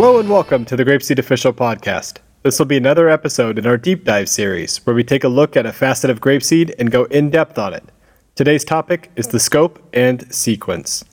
Hello and welcome to the Grapeseed Official Podcast. This will be another episode in our deep dive series where we take a look at a facet of Grapeseed and go in depth on it. Today's topic is the scope and sequence.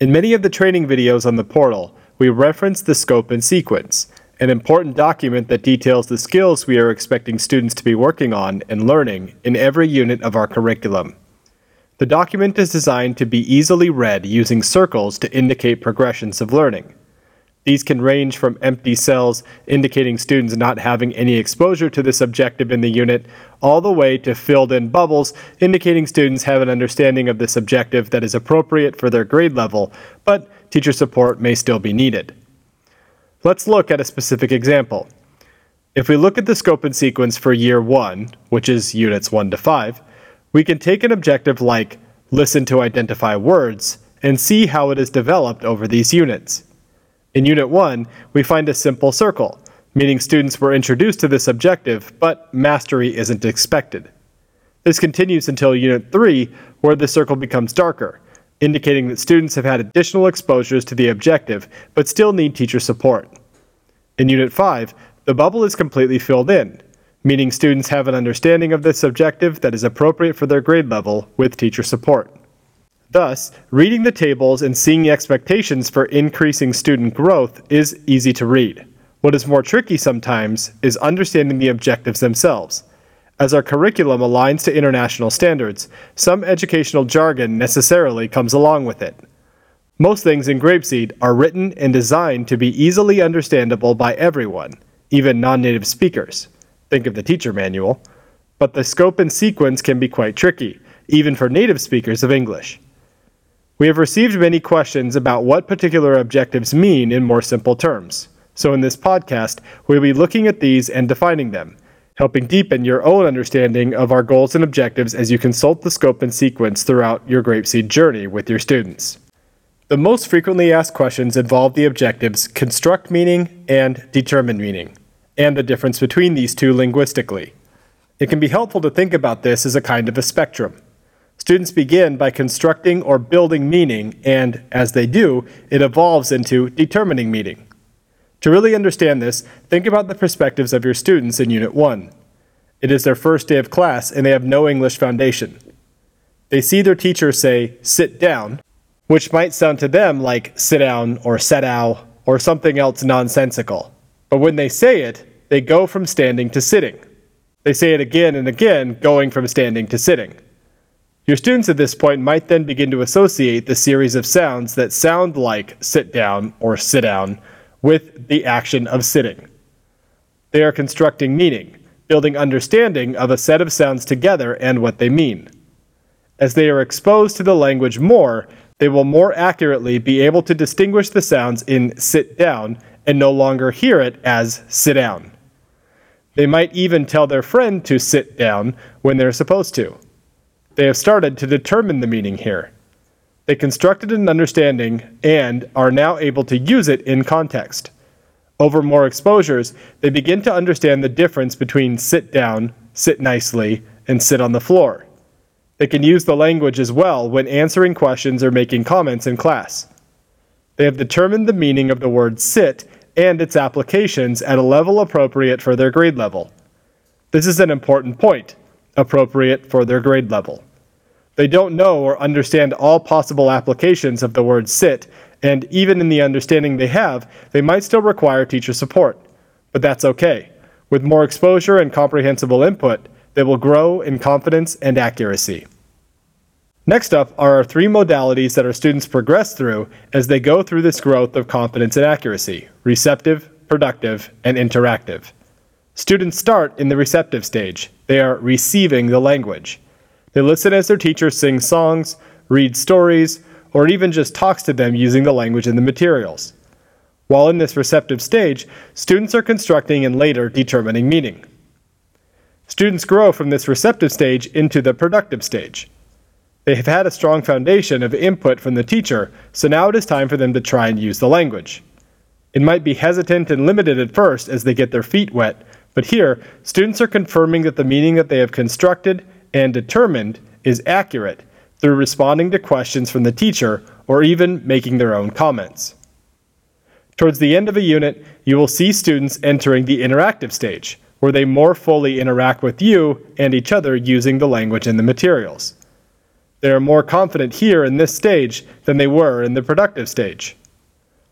In many of the training videos on the portal, we reference the scope and sequence, an important document that details the skills we are expecting students to be working on and learning in every unit of our curriculum. The document is designed to be easily read using circles to indicate progressions of learning. These can range from empty cells indicating students not having any exposure to this objective in the unit, all the way to filled in bubbles indicating students have an understanding of this objective that is appropriate for their grade level, but teacher support may still be needed. Let's look at a specific example. If we look at the scope and sequence for year 1, which is units 1 to 5, we can take an objective like listen to identify words and see how it is developed over these units. In Unit 1, we find a simple circle, meaning students were introduced to this objective, but mastery isn't expected. This continues until Unit 3, where the circle becomes darker, indicating that students have had additional exposures to the objective, but still need teacher support. In Unit 5, the bubble is completely filled in, meaning students have an understanding of this objective that is appropriate for their grade level with teacher support. Thus, reading the tables and seeing the expectations for increasing student growth is easy to read. What is more tricky sometimes is understanding the objectives themselves. As our curriculum aligns to international standards, some educational jargon necessarily comes along with it. Most things in Grapeseed are written and designed to be easily understandable by everyone, even non native speakers. Think of the teacher manual. But the scope and sequence can be quite tricky, even for native speakers of English. We have received many questions about what particular objectives mean in more simple terms. So, in this podcast, we'll be looking at these and defining them, helping deepen your own understanding of our goals and objectives as you consult the scope and sequence throughout your Grapeseed journey with your students. The most frequently asked questions involve the objectives construct meaning and determine meaning, and the difference between these two linguistically. It can be helpful to think about this as a kind of a spectrum. Students begin by constructing or building meaning, and as they do, it evolves into determining meaning. To really understand this, think about the perspectives of your students in Unit 1. It is their first day of class, and they have no English foundation. They see their teacher say, sit down, which might sound to them like sit down or set out or something else nonsensical. But when they say it, they go from standing to sitting. They say it again and again, going from standing to sitting. Your students at this point might then begin to associate the series of sounds that sound like sit down or sit down with the action of sitting. They are constructing meaning, building understanding of a set of sounds together and what they mean. As they are exposed to the language more, they will more accurately be able to distinguish the sounds in sit down and no longer hear it as sit down. They might even tell their friend to sit down when they're supposed to. They have started to determine the meaning here. They constructed an understanding and are now able to use it in context. Over more exposures, they begin to understand the difference between sit down, sit nicely, and sit on the floor. They can use the language as well when answering questions or making comments in class. They have determined the meaning of the word sit and its applications at a level appropriate for their grade level. This is an important point appropriate for their grade level. They don't know or understand all possible applications of the word sit, and even in the understanding they have, they might still require teacher support. But that's okay. With more exposure and comprehensible input, they will grow in confidence and accuracy. Next up are our three modalities that our students progress through as they go through this growth of confidence and accuracy receptive, productive, and interactive. Students start in the receptive stage, they are receiving the language. They listen as their teacher sings songs, reads stories, or even just talks to them using the language in the materials. While in this receptive stage, students are constructing and later determining meaning. Students grow from this receptive stage into the productive stage. They have had a strong foundation of input from the teacher, so now it is time for them to try and use the language. It might be hesitant and limited at first as they get their feet wet, but here, students are confirming that the meaning that they have constructed and determined is accurate through responding to questions from the teacher or even making their own comments. Towards the end of a unit, you will see students entering the interactive stage, where they more fully interact with you and each other using the language and the materials. They are more confident here in this stage than they were in the productive stage.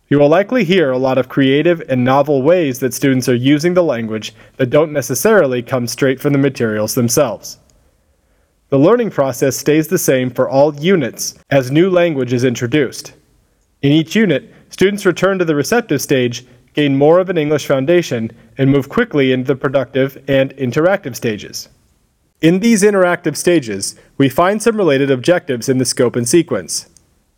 You will likely hear a lot of creative and novel ways that students are using the language that don't necessarily come straight from the materials themselves. The learning process stays the same for all units as new language is introduced. In each unit, students return to the receptive stage, gain more of an English foundation, and move quickly into the productive and interactive stages. In these interactive stages, we find some related objectives in the scope and sequence.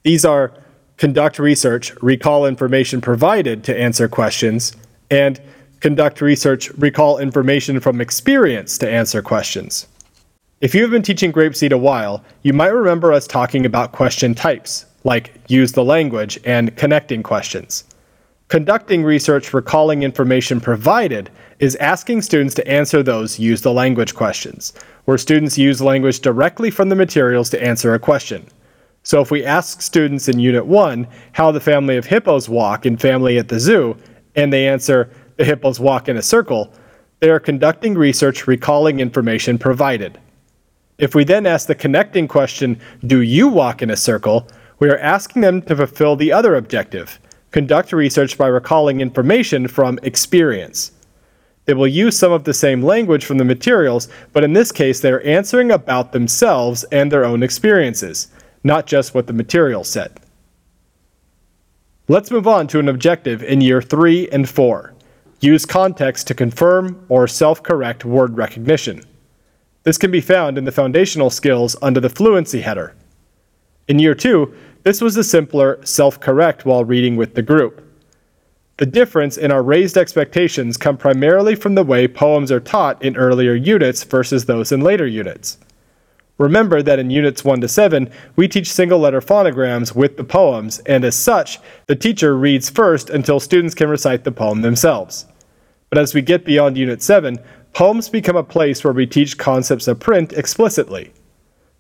These are conduct research, recall information provided to answer questions, and conduct research, recall information from experience to answer questions. If you have been teaching Grapeseed a while, you might remember us talking about question types, like use the language and connecting questions. Conducting research recalling information provided is asking students to answer those use the language questions, where students use language directly from the materials to answer a question. So if we ask students in Unit 1 how the family of hippos walk in Family at the Zoo, and they answer, the hippos walk in a circle, they are conducting research recalling information provided. If we then ask the connecting question, do you walk in a circle, we are asking them to fulfill the other objective conduct research by recalling information from experience. They will use some of the same language from the materials, but in this case, they are answering about themselves and their own experiences, not just what the material said. Let's move on to an objective in year 3 and 4. Use context to confirm or self correct word recognition. This can be found in the foundational skills under the fluency header. In year 2, this was a simpler self-correct while reading with the group. The difference in our raised expectations come primarily from the way poems are taught in earlier units versus those in later units. Remember that in units 1 to 7, we teach single letter phonograms with the poems, and as such, the teacher reads first until students can recite the poem themselves. But as we get beyond unit 7, poems become a place where we teach concepts of print explicitly.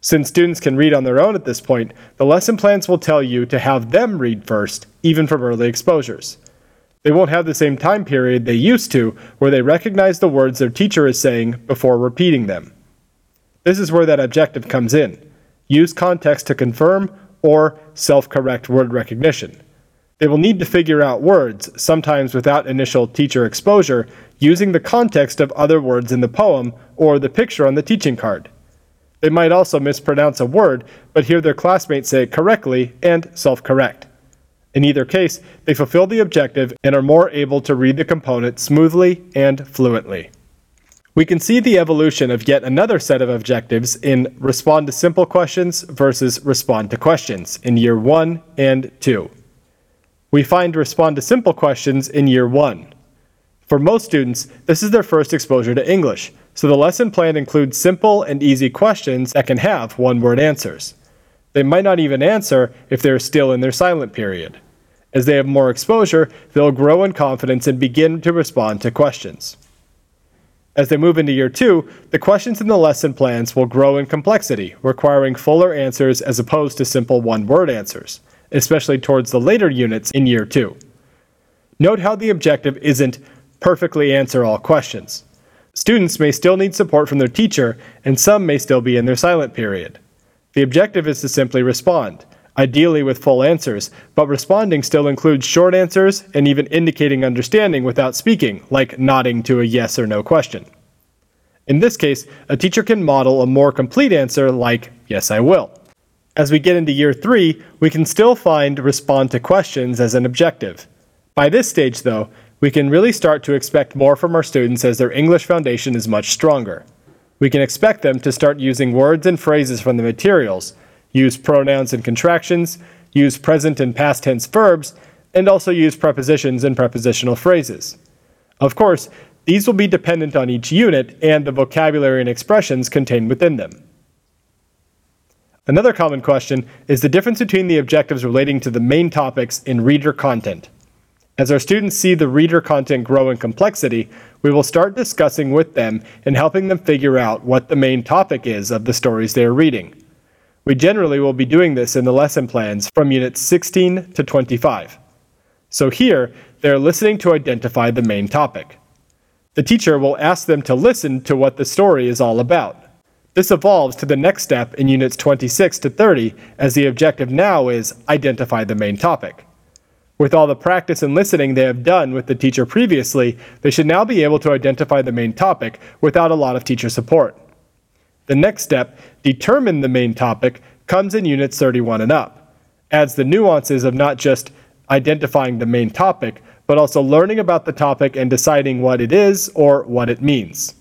Since students can read on their own at this point, the lesson plans will tell you to have them read first, even from early exposures. They won't have the same time period they used to, where they recognize the words their teacher is saying before repeating them. This is where that objective comes in. Use context to confirm or self correct word recognition. They will need to figure out words, sometimes without initial teacher exposure, using the context of other words in the poem or the picture on the teaching card. They might also mispronounce a word, but hear their classmates say it correctly and self correct. In either case, they fulfill the objective and are more able to read the component smoothly and fluently. We can see the evolution of yet another set of objectives in respond to simple questions versus respond to questions in year 1 and 2. We find respond to simple questions in year 1. For most students, this is their first exposure to English, so the lesson plan includes simple and easy questions that can have one word answers. They might not even answer if they're still in their silent period. As they have more exposure, they'll grow in confidence and begin to respond to questions. As they move into year two, the questions in the lesson plans will grow in complexity, requiring fuller answers as opposed to simple one word answers, especially towards the later units in year two. Note how the objective isn't perfectly answer all questions. Students may still need support from their teacher, and some may still be in their silent period. The objective is to simply respond, ideally with full answers, but responding still includes short answers and even indicating understanding without speaking, like nodding to a yes or no question. In this case, a teacher can model a more complete answer like, Yes, I will. As we get into year three, we can still find respond to questions as an objective. By this stage, though, we can really start to expect more from our students as their English foundation is much stronger. We can expect them to start using words and phrases from the materials, use pronouns and contractions, use present and past tense verbs, and also use prepositions and prepositional phrases. Of course, these will be dependent on each unit and the vocabulary and expressions contained within them. Another common question is the difference between the objectives relating to the main topics in reader content. As our students see the reader content grow in complexity, we will start discussing with them and helping them figure out what the main topic is of the stories they are reading. We generally will be doing this in the lesson plans from units 16 to 25. So here, they are listening to identify the main topic. The teacher will ask them to listen to what the story is all about. This evolves to the next step in Units 26 to 30, as the objective now is identify the main topic. With all the practice and listening they have done with the teacher previously, they should now be able to identify the main topic without a lot of teacher support. The next step, determine the main topic, comes in Units 31 and up, adds the nuances of not just identifying the main topic, but also learning about the topic and deciding what it is or what it means.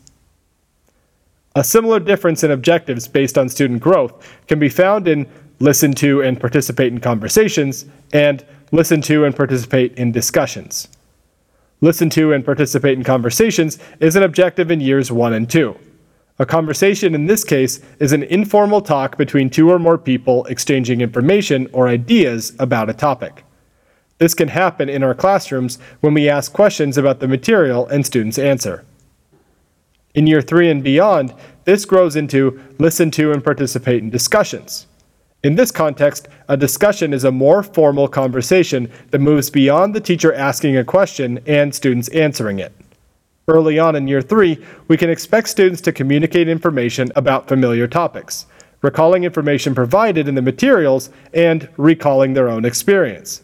A similar difference in objectives based on student growth can be found in listen to and participate in conversations and listen to and participate in discussions. Listen to and participate in conversations is an objective in years 1 and 2. A conversation in this case is an informal talk between two or more people exchanging information or ideas about a topic. This can happen in our classrooms when we ask questions about the material and students answer. In year three and beyond, this grows into listen to and participate in discussions. In this context, a discussion is a more formal conversation that moves beyond the teacher asking a question and students answering it. Early on in year three, we can expect students to communicate information about familiar topics, recalling information provided in the materials and recalling their own experience.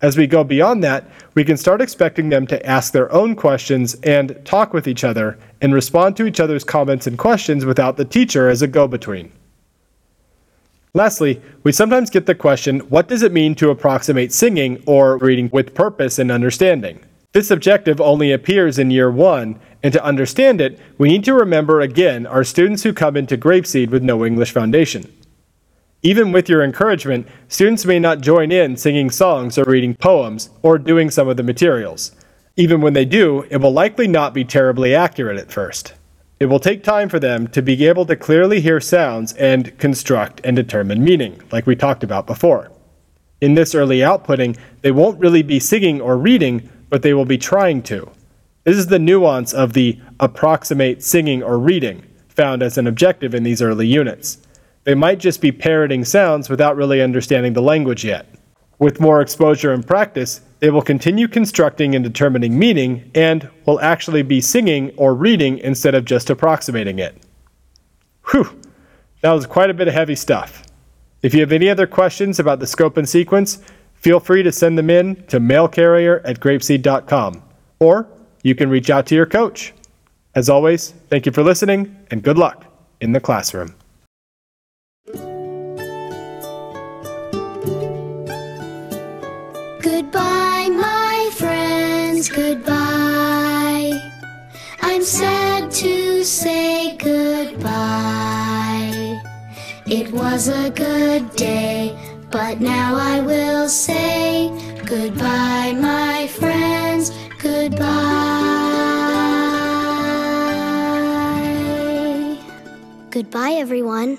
As we go beyond that, we can start expecting them to ask their own questions and talk with each other and respond to each other's comments and questions without the teacher as a go between. Lastly, we sometimes get the question what does it mean to approximate singing or reading with purpose and understanding? This objective only appears in year one, and to understand it, we need to remember again our students who come into Grapeseed with no English foundation. Even with your encouragement, students may not join in singing songs or reading poems or doing some of the materials. Even when they do, it will likely not be terribly accurate at first. It will take time for them to be able to clearly hear sounds and construct and determine meaning, like we talked about before. In this early outputting, they won't really be singing or reading, but they will be trying to. This is the nuance of the approximate singing or reading found as an objective in these early units. They might just be parroting sounds without really understanding the language yet. With more exposure and practice, they will continue constructing and determining meaning and will actually be singing or reading instead of just approximating it. Whew, that was quite a bit of heavy stuff. If you have any other questions about the scope and sequence, feel free to send them in to mailcarrier at grapeseed.com, or you can reach out to your coach. As always, thank you for listening and good luck in the classroom. Goodbye, my friends, goodbye. I'm sad to say goodbye. It was a good day, but now I will say goodbye, my friends, goodbye. Goodbye, everyone.